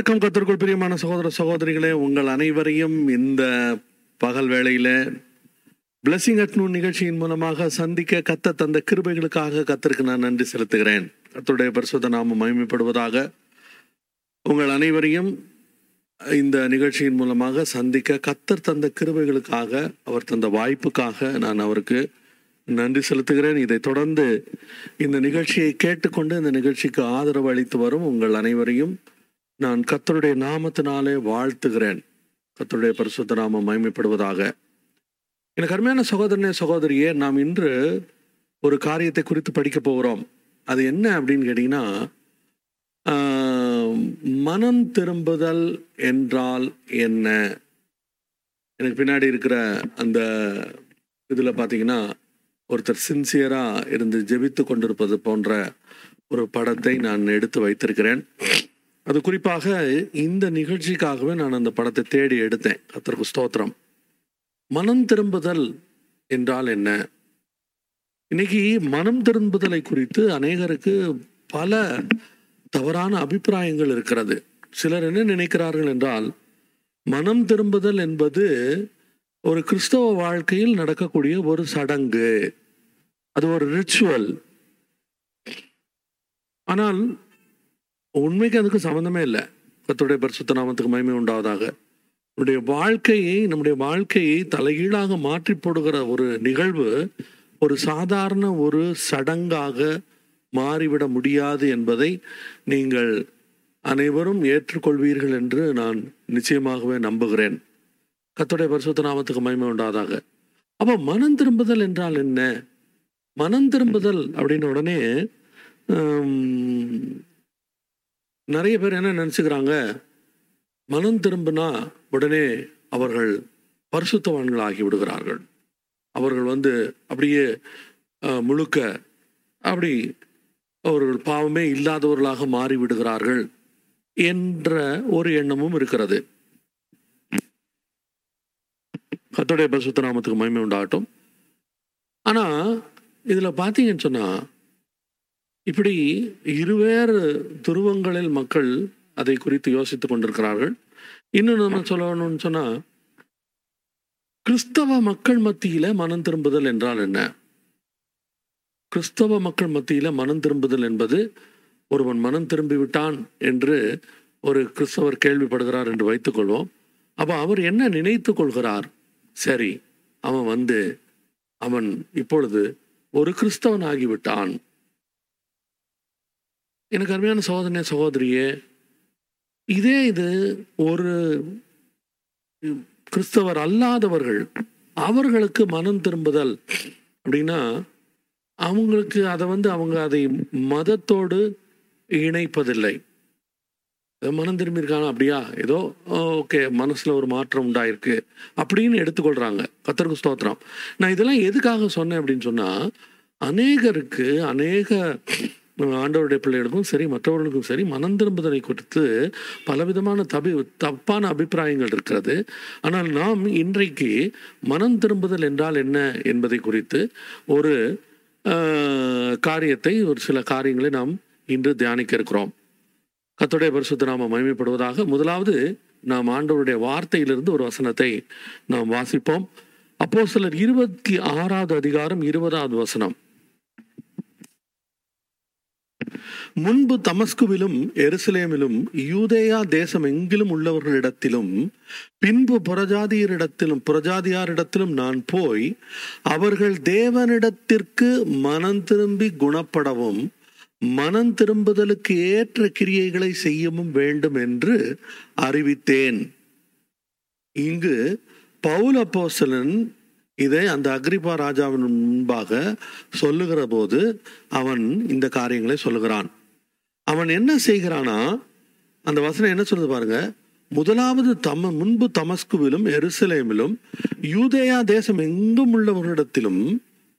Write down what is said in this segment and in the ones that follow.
வணக்கம் கத்திற்குள் பிரியமான சகோதர சகோதரிகளே உங்கள் அனைவரையும் இந்த பகல் வேளையில் பிளஸிங் அட்னூன் நிகழ்ச்சியின் மூலமாக சந்திக்க கத்த தந்த கிருபைகளுக்காக கத்திற்கு நான் நன்றி செலுத்துகிறேன். கத்தருடைய பரிசுத்த நாமம் மகிமைப்படுவதாக உங்கள் அனைவரையும் இந்த நிகழ்ச்சியின் மூலமாக சந்திக்க கத்தர் தந்த கிருபைகளுக்காக அவர் தந்த வாய்ப்புக்காக நான் அவருக்கு நன்றி செலுத்துகிறேன். இதை தொடர்ந்து இந்த நிகழ்ச்சியை கேட்டுக்கொண்டு இந்த நிகழ்ச்சிக்கு ஆதரவு அளித்து வரும் உங்கள் அனைவரையும் நான் கத்தருடைய நாமத்தினாலே வாழ்த்துகிறேன். கத்தருடைய பரிசுத்த நாமம் மகிமைப்படுவதாக. எனக்கு அருமையான சகோதரனே சகோதரியே நாம் இன்று ஒரு காரியத்தை குறித்து படிக்க போகிறோம். அது என்ன அப்படின்னு கேட்டிங்கன்னா மனம் திரும்புதல் என்றால் என்ன? எனக்கு பின்னாடி இருக்கிற அந்த இதில் பார்த்தீங்கன்னா ஒருத்தர் சின்சியராக இருந்து ஜெபித்து கொண்டிருப்பது போன்ற ஒரு படத்தை நான் எடுத்து வைத்திருக்கிறேன். அது குறிப்பாக இந்த நிகழ்ச்சிக்காகவே நான் அந்த படத்தை தேடி எடுத்தேன். கத்தருக்கு ஸ்தோத்திரம். மனம் திரும்புதல் என்றால் என்ன? இன்னைக்கு மனம் திரும்புதலை குறித்து அநேகருக்கு பல தவறான அபிப்பிராயங்கள் இருக்கிறது. சிலர் என்ன நினைக்கிறார்கள் என்றால் மனம் திரும்புதல் என்பது ஒரு கிறிஸ்தவ வாழ்க்கையில் நடக்கக்கூடிய ஒரு சடங்கு. அது ஒரு ரிச்சுவல் ஆனால் உண்மைக்கு அதுக்கு சம்மந்தமே இல்லை. கத்துடைய பரிசுத்த நாமத்துக்கு மகிமை உண்டாவதாக. நம்முடைய வாழ்க்கையை நம்முடைய வாழ்க்கையை தலைகீழாக மாற்றி போடுகிற ஒரு நிகழ்வு ஒரு சாதாரண ஒரு சடங்காக மாறிவிட முடியாது என்பதை நீங்கள் அனைவரும் ஏற்றுக்கொள்வீர்கள் என்று நான் நிச்சயமாகவே நம்புகிறேன். கத்துடைய பரிசுத்த நாமத்துக்கு மகிமை உண்டாதாக அப்போ மனம் திரும்புதல் என்றால் என்ன? மனம் திரும்புதல் அப்படின்ன உடனே நிறைய பேர் என்ன நினச்சிக்கிறாங்க? மனம் திரும்பினா உடனே அவர்கள் பரிசுத்தவான்கள் ஆகிவிடுகிறார்கள் அவர்கள் வந்து அப்படியே முழுக்க அப்படி அவர்கள் பாவமே இல்லாதவர்களாக மாறி விடுகிறார்கள் என்ற ஒரு எண்ணமும் இருக்கிறது. கத்தோடைய பரிசுத்த நாமத்துக்கு மகிமை உண்டாகட்டும். ஆனால் இதில் பார்த்தீங்கன்னு சொன்னால் இப்படி இருவேறு துருவங்களில் மக்கள் அதை குறித்து யோசித்துக் கொண்டிருக்கிறார்கள். இன்னும் நம்ம சொல்லணும்னு சொன்னா கிறிஸ்தவ மக்கள் மத்தியில மனம் திரும்புதல் என்றால் என்ன? கிறிஸ்தவ மக்கள் மத்தியில மனம் திரும்புதல் என்பது ஒருவன் மனம் திரும்பி விட்டான் என்று ஒரு கிறிஸ்தவர் கேள்விப்படுகிறார் என்று வைத்துக்கொள்வோம் அப்போ அவர் என்ன நினைத்து கொள்கிறார்? சரி அவன் வந்து அவன் இப்பொழுது ஒரு கிறிஸ்தவன் ஆகிவிட்டான் எனக்கு அருமையான சகோதரனே சகோதரியே இதே இது ஒரு கிறிஸ்தவர் அல்லாதவர்கள் அவர்களுக்கு மனம் திரும்புதல் அப்படின்னா அவங்களுக்கு அதை வந்து அவங்க அதை மதத்தோடு இணைப்பதில்லை. மனம் திரும்பியிருக்காங்க அப்படியா? ஏதோ ஓகே மனசில் ஒரு மாற்றம் உண்டாயிருக்கு அப்படின்னு எடுத்துக்கொள்கிறாங்க கத்தருக்கு ஸ்தோத்திரம். நான் இதெல்லாம் எதுக்காக சொன்னேன் அப்படின்னு சொன்னால் அநேகருக்கு அநேக ஆண்டவருடைய பிள்ளைகளுக்கும் சரி மற்றவர்களுக்கும் சரி மனம் திரும்புதலை குறித்து பலவிதமான தபி தப்பான அபிப்பிராயங்கள் இருக்கிறது. ஆனால் நாம் இன்றைக்கு மனம் திரும்புதல் என்றால் என்ன என்பதை குறித்து ஒரு காரியத்தை ஒரு சில காரியங்களை நாம் இன்று தியானிக்க இருக்கிறோம். கத்துடைய பரிசுத்த நாம மகிமைப்படுவதாக முதலாவது நாம் ஆண்டவருடைய வார்த்தையிலிருந்து ஒரு வசனத்தை நாம் வாசிப்போம். அப்போ சிலர் இருபத்தி ஆறாவது அதிகாரம் இருபதாவது வசனம். முன்பு தமஸ்குவிலும் எருசலேமிலும் யூதேயா தேசம் எங்கிலும் உள்ளவர்களிடத்திலும் பின்பு புறஜாதியரிடத்திலும் புறஜாதியாரிடத்திலும் நான் போய் அவர்கள் தேவனிடத்திற்கு மனம் திரும்பி குணப்படவும் மனம் திரும்புதலுக்கு ஏற்ற கிரியைகளை செய்யவும் வேண்டும் என்று அறிவித்தேன். இங்கு பவுல் அப்போசலன் இதை அந்த அக்ரிபா ராஜாவின் முன்பாக சொல்லுகிற போது அவன் இந்த காரியங்களை சொல்லுகிறான். அவன் என்ன செய்கிறானா அந்த வசனம் என்ன சொல்லுது பாருங்க. முதலாவது தம முன்பு தமஸ்குவிலும் எருசலேமிலும் யூதேயா தேசம் எங்கும் உள்ளவர்களிடத்திலும்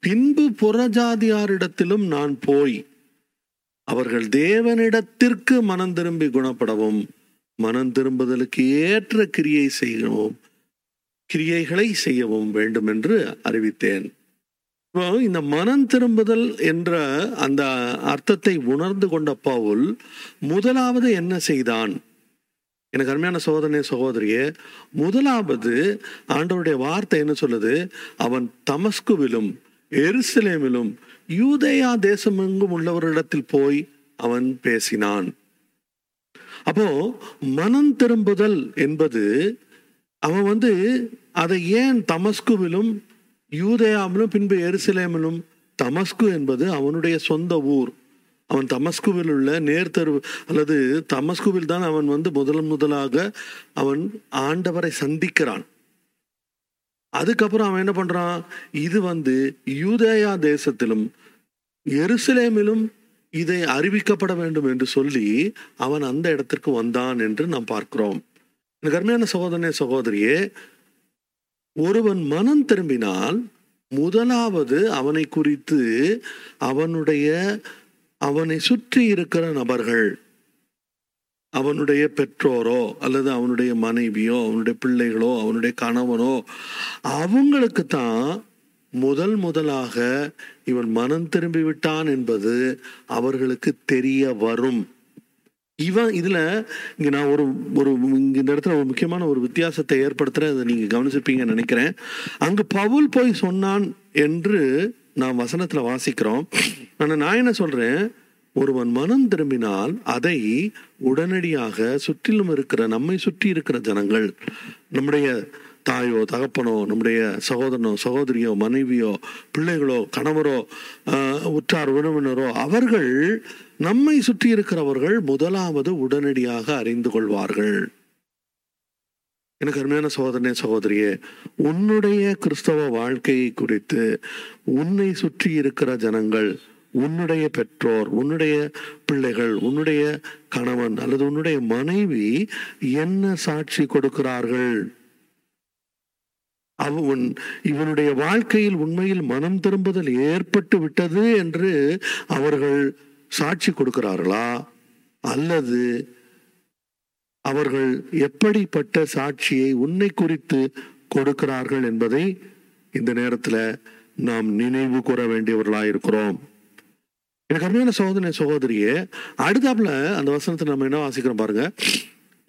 பின்பு புறஜாதியாரிடத்திலும் நான் போய் அவர்கள் தேவனிடத்திற்கு மனம் திரும்பி குணப்படவும் மனம் திரும்புதலுக்கு ஏற்ற கிரியை செய்யவும் கிரியைகளை செய்யவும் வேண்டும் என்று அறிவித்தேன். இப்போ இந்த மனம் திரும்புதல் என்ற அந்த அர்த்தத்தை உணர்ந்து கொண்ட பவுல் முதலாவது என்ன செய்தான்? எனக்கு அருமையான சோதனை சகோதரியே முதலாவது ஆண்டவருடைய வார்த்தை என்ன சொல்லுது? அவன் தமஸ்குவிலும் எருசலேமிலும் யூதேயா தேசமெங்கும் உள்ளவரிடத்தில் போய் அவன் பேசினான். அப்போ மனம் திரும்புதல் என்பது அவன் வந்து அதை ஏன் தமஸ்குவிலும் யூதேயாவிலும் பின்பு எருசலேமிலும் தமஸ்கு என்பது அவனுடைய சொந்த ஊர். அவன் தமஸ்குவில் உள்ள நேர்த்தரு அல்லது தமஸ்குவில் தான் அவன் வந்து முதல் முதலாக அவன் ஆண்டவரை சந்திக்கிறான். அதுக்கப்புறம் அவன் என்ன பண்றான்? இது வந்து யூதேயா தேசத்திலும் எருசலேமிலும் இதை அறிவிக்கப்பட வேண்டும் என்று சொல்லி அவன் அந்த இடத்திற்கு வந்தான் என்று நாம் பார்க்கிறோம். எனக்கு அருமையான சகோதரனே சகோதரியே ஒருவன் மனம் திரும்பினால் முதலாவது அவனை குறித்து அவனுடைய அவனை சுற்றி இருக்கிற நபர்கள் அவனுடைய பெற்றோரோ அல்லது அவனுடைய மனைவியோ அவனுடைய பிள்ளைகளோ அவனுடைய கணவனோ அவங்களுக்கு தான் முதல் முதலாக இவன் மனம் திரும்பி விட்டான் என்பது அவர்களுக்கு தெரிய வரும். இவன் இதுல இங்க நான் ஒரு ஒரு இந்த இடத்துல ஒரு முக்கியமான ஒரு வித்தியாசத்தை ஏற்படுத்துறேன். அதை நீங்க கவனிச்சிருப்பீங்கன்னு நினைக்கிறேன். அங்கு பவுல் போய் சொன்னான் என்று நாம் வசனத்துல வாசிக்கிறோம். ஆனா நான் என்ன சொல்றேன்? ஒருவன் மனம் திரும்பினால் அதை உடனடியாக சுற்றிலும் இருக்கிற நம்மை சுற்றி இருக்கிற ஜனங்கள் நம்முடைய தாயோ தகப்பனோ நம்முடைய சகோதரனோ சகோதரியோ மனைவியோ பிள்ளைகளோ கணவரோ உற்றார் உறவினரோ அவர்கள் நம்மை சுற்றி இருக்கிறவர்கள் முதலாவது உடனடியாக அறிந்து கொள்வார்கள். எனக்கு அருமையான சகோதரனே சகோதரியே உன்னுடைய கிறிஸ்தவ வாழ்க்கையை குறித்து உன்னை சுற்றி இருக்கிற ஜனங்கள் உன்னுடைய பெற்றோர் உன்னுடைய பிள்ளைகள் உன்னுடைய கணவன் அல்லது உன்னுடைய மனைவி என்ன சாட்சி கொடுக்கிறார்கள்? அவன் இவனுடைய வாழ்க்கையில் உண்மையில் மனம் திரும்புதல் ஏற்பட்டு விட்டது என்று அவர்கள் சாட்சி கொடுக்கிறார்களா? அல்லது அவர்கள் எப்படிப்பட்ட சாட்சியை உன்னை குறித்து கொடுக்கிறார்கள் என்பதை இந்த நேரத்தில் நாம் நினைவு கூற வேண்டியவர்களாக இருக்கிறோம். எனக்கு அருமையான சோதனை சகோதரியே அடுத்தாப்புல அந்த வசனத்தை நம்ம என்ன வாசிக்கிறோம் பாருங்க.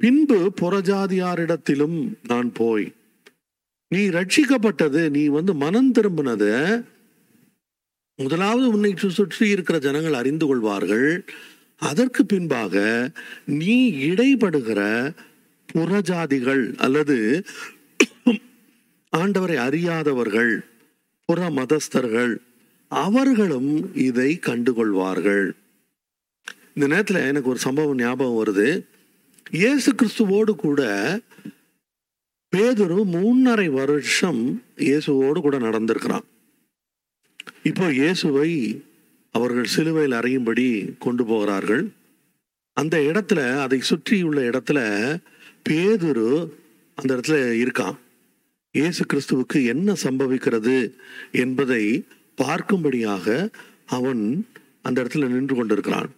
பின்பு புறஜாதியாரிடத்திலும் நான் போய் நீ ரட்சிக்கப்பட்டது நீ வந்து மனம் திரும்பினது முதலாவது உன்னை சுற்றி இருக்கிற ஜனங்கள் அறிந்து கொள்வார்கள். அதற்கு பின்பாக நீ இடைப்படுகிற புறஜாதிகள் அல்லது ஆண்டவரை அறியாதவர்கள் புற மதஸ்தர்கள் அவர்களும் இதை கண்டுகொள்வார்கள். இந்த நேரத்தில் எனக்கு ஒரு சம்பவம் ஞாபகம் வருது. இயேசு கிறிஸ்துவோடு கூட பேதுரு மூன்றரை வருஷம் இயேசுவோடு கூட நடந்திருக்கிறான். இப்போ இயேசுவை அவர்கள் சிலுவையில் அறையும்படி கொண்டு போகிறார்கள். அந்த இடத்துல அதை சுற்றியுள்ள இடத்துல பேதுரு அந்த இடத்துல இருக்கான். இயேசு கிறிஸ்துவுக்கு என்ன சம்பவிக்கிறது என்பதை பார்க்கும்படியாக அவன் அந்த இடத்துல நின்று கொண்டிருக்கிறான்.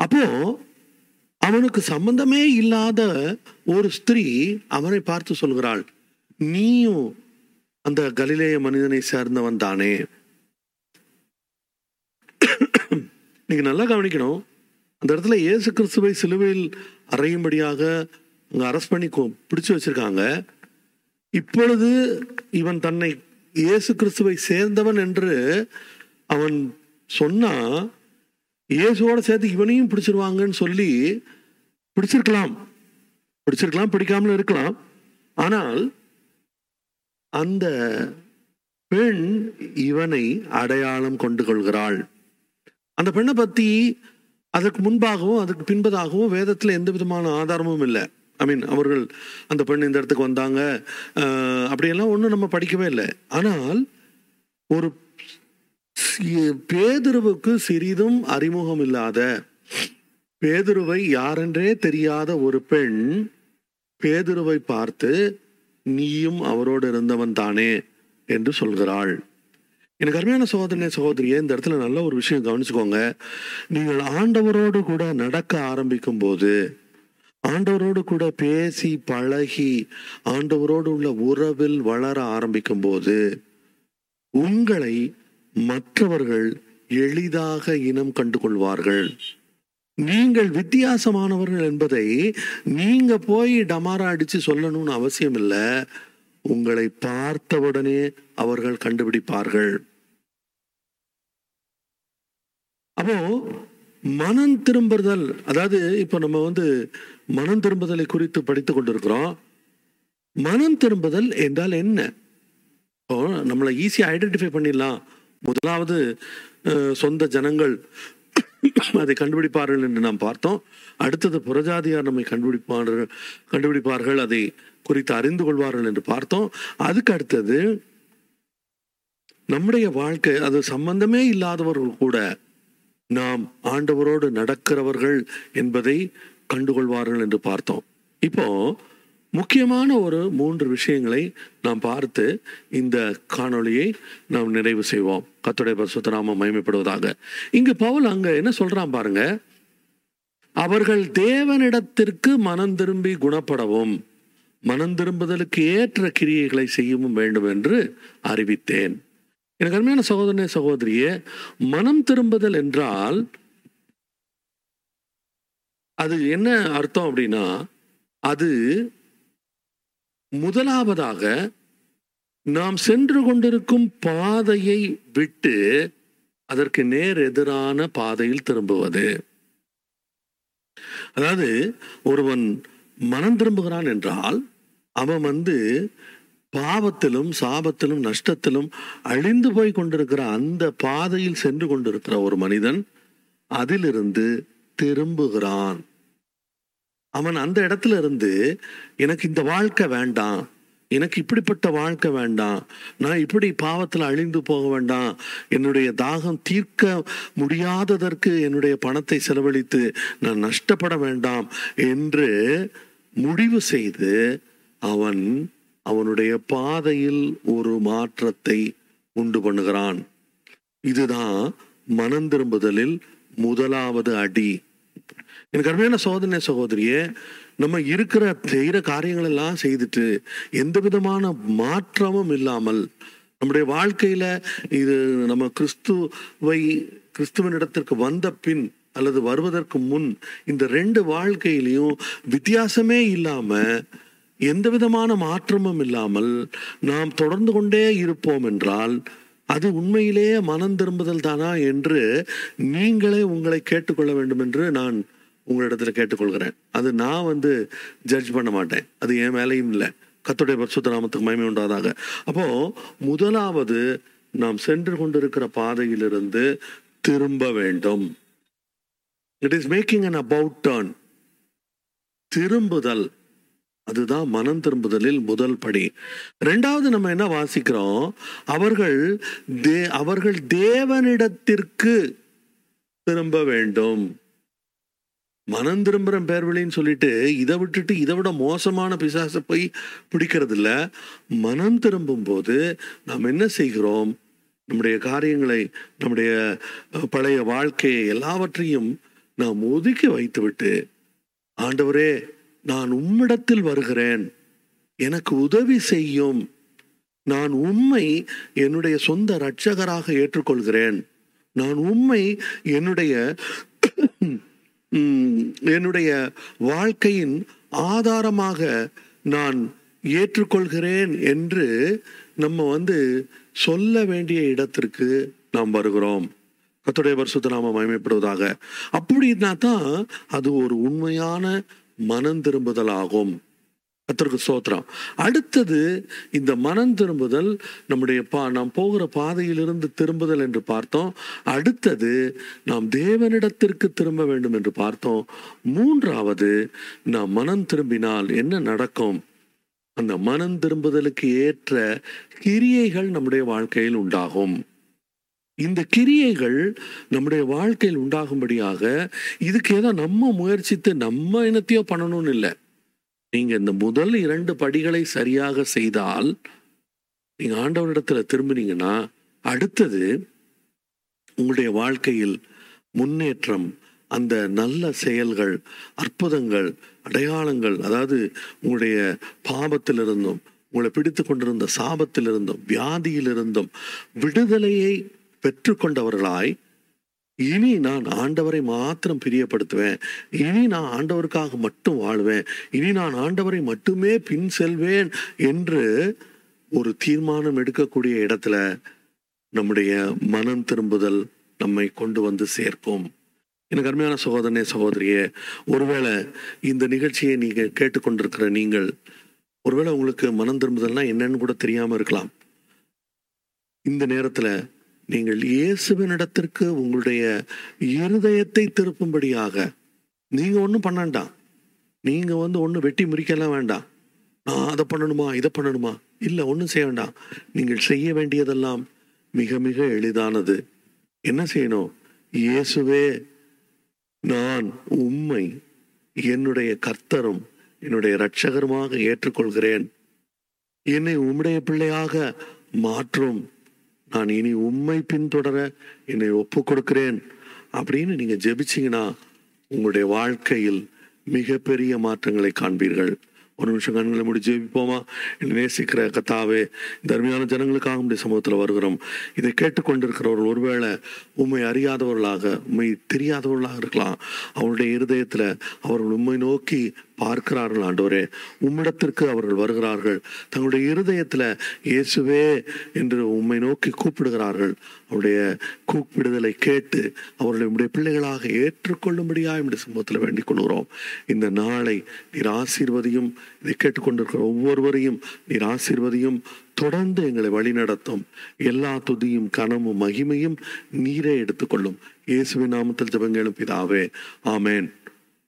அப்போ அவனுக்கு சம்பந்தமே இல்லாத ஒரு ஸ்திரீ அவனை பார்த்து சொல்கிறாள் நீயும் அந்த கலிலேய மனிதனை சேர்ந்தவன் தானே? நீங்க நல்லா கவனிக்கணும். அந்த இடத்துல இயேசு கிறிஸ்துவை சிலுவையில் அறையும்படியாக அங்க அரெஸ்ட் பண்ணி கொ- பிடிச்சு வச்சிருக்காங்க. இப்பொழுது இவன் தன்னை இயேசு கிறிஸ்துவை சேர்ந்தவன் என்று அவன் சொன்னா இயேசுவோட சேர்த்து இவனையும் பிடிச்சிருவாங்கன்னு சொல்லி பிடிச்சிருக்கலாம். பிடிச்சிருக்கலாம் பிடிக்காமலும் இருக்கலாம். ஆனால் அந்த பெண் இவனை அடையாளம் கொண்டு கொள்கிறாள். அந்த பெண்ணை பத்தி அதற்கு முன்பாகவும் அதுக்கு பின்பதாகவும் வேதத்துல எந்த விதமான ஆதாரமும் இல்லை. ஐ மீன் அவர்கள் அந்த பெண் இந்த இடத்துக்கு வந்தாங்க. அப்படியெல்லாம் ஒன்றும் நம்ம படிக்கவே இல்லை. ஆனால் ஒரு பேதுருவுக்கு சிறிதும் அறிமுகம் இல்லாத பேதுருவை யாரென்றே தெரியாத ஒரு பெண் பேதுருவை பார்த்து நீயும் அவரோடு இருந்தவன் தானே என்று சொல்கிறாள். எனக்கு அருமையான சகோதரனே சகோதரியே இந்த இடத்துல நல்ல ஒரு விஷயம் கவனிச்சுக்கோங்க. நீங்கள் ஆண்டவரோடு கூட நடக்க ஆரம்பிக்கும் போது ஆண்டவரோடு கூட பேசி பழகி ஆண்டவரோடு உள்ள உறவில் வளர ஆரம்பிக்கும் போது உங்களை மற்றவர்கள் எளிதாக இனம் கண்டு கொள்வார்கள் நீங்கள் வித்தியாசமானவர்கள் என்பதை நீங்க போய் டமாரா அடிச்சு சொல்லணும்னு அவசியம் இல்லை. உங்களை பார்த்தவுடனே அவர்கள் கண்டுபிடிப்பார்கள். அப்போ மனம் திரும்புதல் அதாவது இப்போ நம்ம வந்து மனம் திரும்புதலை குறித்து படித்து கொண்டிருக்கிறோம். மனம் திரும்புதல் என்றால் என்ன? இப்போ நம்மளை ஈஸியாக ஐடென்டிஃபை பண்ணிடலாம். முதலாவது சொந்த ஜனங்கள் அதை கண்டுபிடிப்பார்கள் என்று நாம் பார்த்தோம். அடுத்தது புறஜாதியார் நம்மை கண்டுபிடிப்பார்கள் கண்டுபிடிப்பார்கள் அதை குறித்து அறிந்து கொள்வார்கள் என்று பார்த்தோம். அதுக்கு அடுத்தது நம்முடைய வாழ்க்கை அது சம்பந்தமே இல்லாதவர்கள் கூட நாம் ஆண்டவரோடு நடக்கிறவர்கள் என்பதை கண்டுகொள்வார்கள் என்று பார்த்தோம். இப்போ முக்கியமான ஒரு மூன்று விஷயங்களை நாம் பார்த்து இந்த காணொளியை நாம் நிறைவு செய்வோம். கத்துடைய பரிசுத்தராம மயமைப்படுவதாக இங்கு பவுல் அங்க என்ன சொல்றான் பாருங்க? அவர்கள் தேவனிடத்திற்கு மனம் திரும்பி குணப்படவும் மனம் திரும்புதலுக்கு ஏற்ற கிரியைகளை செய்யவும் வேண்டும் என்று அறிவித்தேன். எனக்கு அருமையான சகோதரனே சகோதரியே மனம் திரும்புதல் என்றால் அது என்ன அர்த்தம் அப்படின்னா அது முதலாவதாக நாம் சென்று கொண்டிருக்கும் பாதையை விட்டு அதற்கு நேர் எதிரான பாதையில் திரும்புவது. அதாவது ஒருவன் மனம் திரும்புகிறான் என்றால் அவன் வந்து பாவத்திலும் சாபத்திலும் நஷ்டத்திலும் அழிந்து போய் கொண்டிருக்கிற அந்த பாதையில் சென்று கொண்டிருக்கிற ஒரு மனிதன் அதிலிருந்து திரும்புகிறான். அவன் அந்த இடத்துல இருந்து எனக்கு இந்த வாழ்க்கை வேண்டாம். எனக்கு இப்படிப்பட்ட வாழ்க்கை வேண்டாம். நான் இப்படி பாவத்தில் அழிந்து போக வேண்டாம். என்னுடைய தாகம் தீர்க்க முடியாததற்கு என்னுடைய பணத்தை செலவழித்து நான் நஷ்டப்பட வேண்டாம் என்று முடிவு செய்து அவன் அவனுடைய பாதையில் ஒரு மாற்றத்தை உண்டு பண்ணுகிறான். இதுதான் மனம் திரும்புதலில் முதலாவது அடி. எனக்கு அருமையான சோதனை சகோதரியே நம்ம இருக்கிற செய்கிற காரியங்கள் எல்லாம் செய்துட்டு எந்த விதமான மாற்றமும் இல்லாமல் நம்முடைய வாழ்க்கையில் இது நம்ம கிறிஸ்துவை கிறிஸ்துவனிடத்திற்கு வந்த பின் அல்லது வருவதற்கு முன் இந்த ரெண்டு வாழ்க்கையிலையும் வித்தியாசமே இல்லாமல் எந்த விதமான மாற்றமும் இல்லாமல் நாம் தொடர்ந்து கொண்டே இருப்போம் என்றால் அது உண்மையிலேயே மனம் திரும்புதல் தானா என்று நீங்களே உங்களை கேட்டுக்கொள்ள வேண்டும் என்று நான் உங்களிடத்துல கேட்டுக்கொள்கிறேன். அது நான் வந்து ஜட்ஜ் பண்ண மாட்டேன். அது என் வேலையும் இல்லை. கத்துடைய பரிசுத்த நாமத்துக்கு மயமை உண்டாதாக. அப்போ முதலாவது நாம் சென்று கொண்டிருக்கிற பாதையிலிருந்து திரும்ப வேண்டும். It is making an about turn திரும்புதல். அதுதான் மனம் திரும்புதலில் முதல் படி. ரெண்டாவது நம்ம என்ன வாசிக்கிறோம்? அவர்கள் தே அவர்கள் தேவனிடத்திற்கு திரும்ப வேண்டும். மனம் திரும்புற பேர்வழின்னு சொல்லிட்டு இதை விட்டுட்டு இதை விட மோசமான பிசாசை போய் பிடிக்கிறது இல்லை மனம் திரும்பும் போது நாம் என்ன செய்கிறோம்? நம்முடைய காரியங்களை நம்முடைய பழைய வாழ்க்கையை எல்லாவற்றையும் நாம் ஒதுக்கி வைத்துவிட்டு ஆண்டவரே நான் உம்மிடத்தில் வருகிறேன். எனக்கு உதவி செய்யும். நான் உண்மை என்னுடைய சொந்த ரட்சகராக ஏற்றுக்கொள்கிறேன். நான் உண்மை என்னுடைய என்னுடைய வாழ்க்கையின் ஆதாரமாக நான் ஏற்றுக்கொள்கிறேன் என்று நம்ம வந்து சொல்ல வேண்டிய இடத்திற்கு நாம் வருகிறோம். கத்துடைய பரிசுத்த நாம மயமைப்படுவதாக அப்படின்னா தான் அது ஒரு உண்மையான மனம் திரும்புதல் ஆகும் அத்தருக்கு சோத்திரம் அடுத்தது இந்த மனம் திரும்புதல் நம்முடைய பா நாம் போகிற பாதையிலிருந்து திரும்புதல் என்று பார்த்தோம். அடுத்தது நாம் தேவனிடத்திற்கு திரும்ப வேண்டும் என்று பார்த்தோம். மூன்றாவது நாம் மனம் திரும்பினால் என்ன நடக்கும்? அந்த மனம் திரும்புதலுக்கு ஏற்ற கிரியைகள் நம்முடைய வாழ்க்கையில் உண்டாகும். இந்த கிரியைகள் நம்முடைய வாழ்க்கையில் உண்டாகும்படியாக இதுக்கு ஏதோ நம்ம முயற்சித்து நம்ம இனத்தையோ பண்ணணும்னு இல்லை. நீங்க இந்த முதல் இரண்டு படிகளை சரியாக செய்தால் நீங்க ஆண்டவரிடத்துல திரும்பினீங்கன்னா அடுத்தது உங்களுடைய வாழ்க்கையில் முன்னேற்றம் அந்த நல்ல செயல்கள் அற்புதங்கள் அடையாளங்கள் அதாவது உங்களுடைய பாபத்திலிருந்தும் உங்களை பிடித்து கொண்டிருந்த சாபத்திலிருந்தும் வியாதியிலிருந்தும் விடுதலையை பெற்றுக்கொண்டவர்களாய் இனி நான் ஆண்டவரை மாத்திரம் பிரியப்படுத்துவேன். இனி நான் ஆண்டவருக்காக மட்டும் வாழ்வேன். இனி நான் ஆண்டவரை மட்டுமே பின் செல்வேன் என்று ஒரு தீர்மானம் எடுக்கக்கூடிய இடத்துல நம்முடைய மனம் திரும்புதல் நம்மை கொண்டு வந்து சேர்க்கும். எனக்கு அருமையான சகோதரனே சகோதரியே ஒருவேளை இந்த நிகழ்ச்சியை நீங்கள் கேட்டுக்கொண்டிருக்கிற நீங்கள் ஒருவேளை உங்களுக்கு மனம் திரும்புதல்னா என்னன்னு கூட தெரியாமல் இருக்கலாம். இந்த நேரத்தில் நீங்கள் இயேசுவினிடத்திற்கு உங்களுடைய இருதயத்தை திருப்பும்படியாக நீங்கள் ஒன்றும் பண்ணாண்டாம் நீங்கள் வந்து ஒன்றும் வெட்டி முறிக்கலாம் வேண்டாம். நான் அதை பண்ணணுமா இதை பண்ணணுமா? இல்லை ஒன்றும் செய்ய வேண்டாம். நீங்கள் செய்ய வேண்டியதெல்லாம் மிக மிக எளிதானது. என்ன செய்யணும்? இயேசுவே நான் உம்மை என்னுடைய கர்த்தரும் என்னுடைய இரட்சகருமாக ஏற்றுக்கொள்கிறேன். என்னை உம்முடைய பிள்ளையாக மாற்றும். நான் இனி உண்மை பின்தொடர என்னை ஒப்பு கொடுக்கிறேன் அப்படின்னு நீங்க ஜெபிச்சீங்கன்னா உங்களுடைய வாழ்க்கையில் மிகப்பெரிய மாற்றங்களை காண்பீர்கள். ஒரு நிமிஷம் கண்களை முடி ஜெபிப்போமா? என்னை நேசிக்கிற கத்தாவே இந்த அருமையான ஜனங்களுக்காக உடைய சமூகத்தில் வருகிறோம். இதை கேட்டுக்கொண்டிருக்கிறவர்கள் ஒருவேளை உண்மை அறியாதவர்களாக உண்மை தெரியாதவர்களாக இருக்கலாம். அவருடைய இருதயத்தில் அவர்கள் உண்மை நோக்கி பார்க்கிறார்கள் ஆண்டவரே. உம்மிடத்திற்கு அவர்கள் வருகிறார்கள். தங்களுடைய இருதயத்தில் இயேசுவே என்று உம்மை நோக்கி கூப்பிடுகிறார்கள். அவருடைய கூப்பிடுதலை கேட்டு அவர்களை உடைய பிள்ளைகளாக ஏற்றுக்கொள்ளும்படியாக என்னுடைய சமூகத்தில் வேண்டிக் கொள்கிறோம். இந்த நாளை நீர் ஆசீர்வதியும் இதை கேட்டுக்கொண்டிருக்கிற ஒவ்வொருவரையும் நீர் ஆசீர்வதியும். தொடர்ந்து எங்களை வழிநடத்தும். எல்லா துதியும் கனமும் மகிமையும் நீரே எடுத்துக்கொள்ளும். இயேசுவின் நாமத்தில் ஜபங்களும் பிதாவே. ஆமேன்.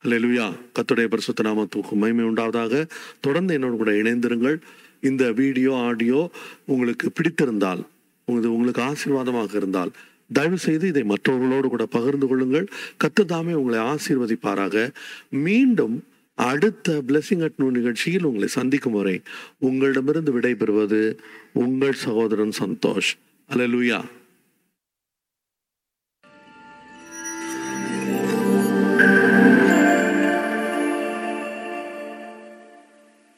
லெலுயா கத்துடைய பரிசுத்த நாமத்துக்கு மகிமை உண்டாவதாக. தொடர்ந்து என்னோடு கூட இணைந்திருங்கள். இந்த வீடியோ ஆடியோ உங்களுக்கு பிடித்திருந்தால் உங்களுக்கு உங்களுக்கு ஆசீர்வாதமாக இருந்தால் தயவு செய்து இதை மற்றவர்களோடு கூட பகிர்ந்து கொள்ளுங்கள். கத்துதாமே உங்களை ஆசீர்வதிப்பாராக. மீண்டும் அடுத்த பிளஸிங் அட் நூ நிகழ்ச்சியில் உங்களை சந்திக்கும் வரை உங்களிடமிருந்து விடைபெறுவது உங்கள் சகோதரன் சந்தோஷ். அலலுயா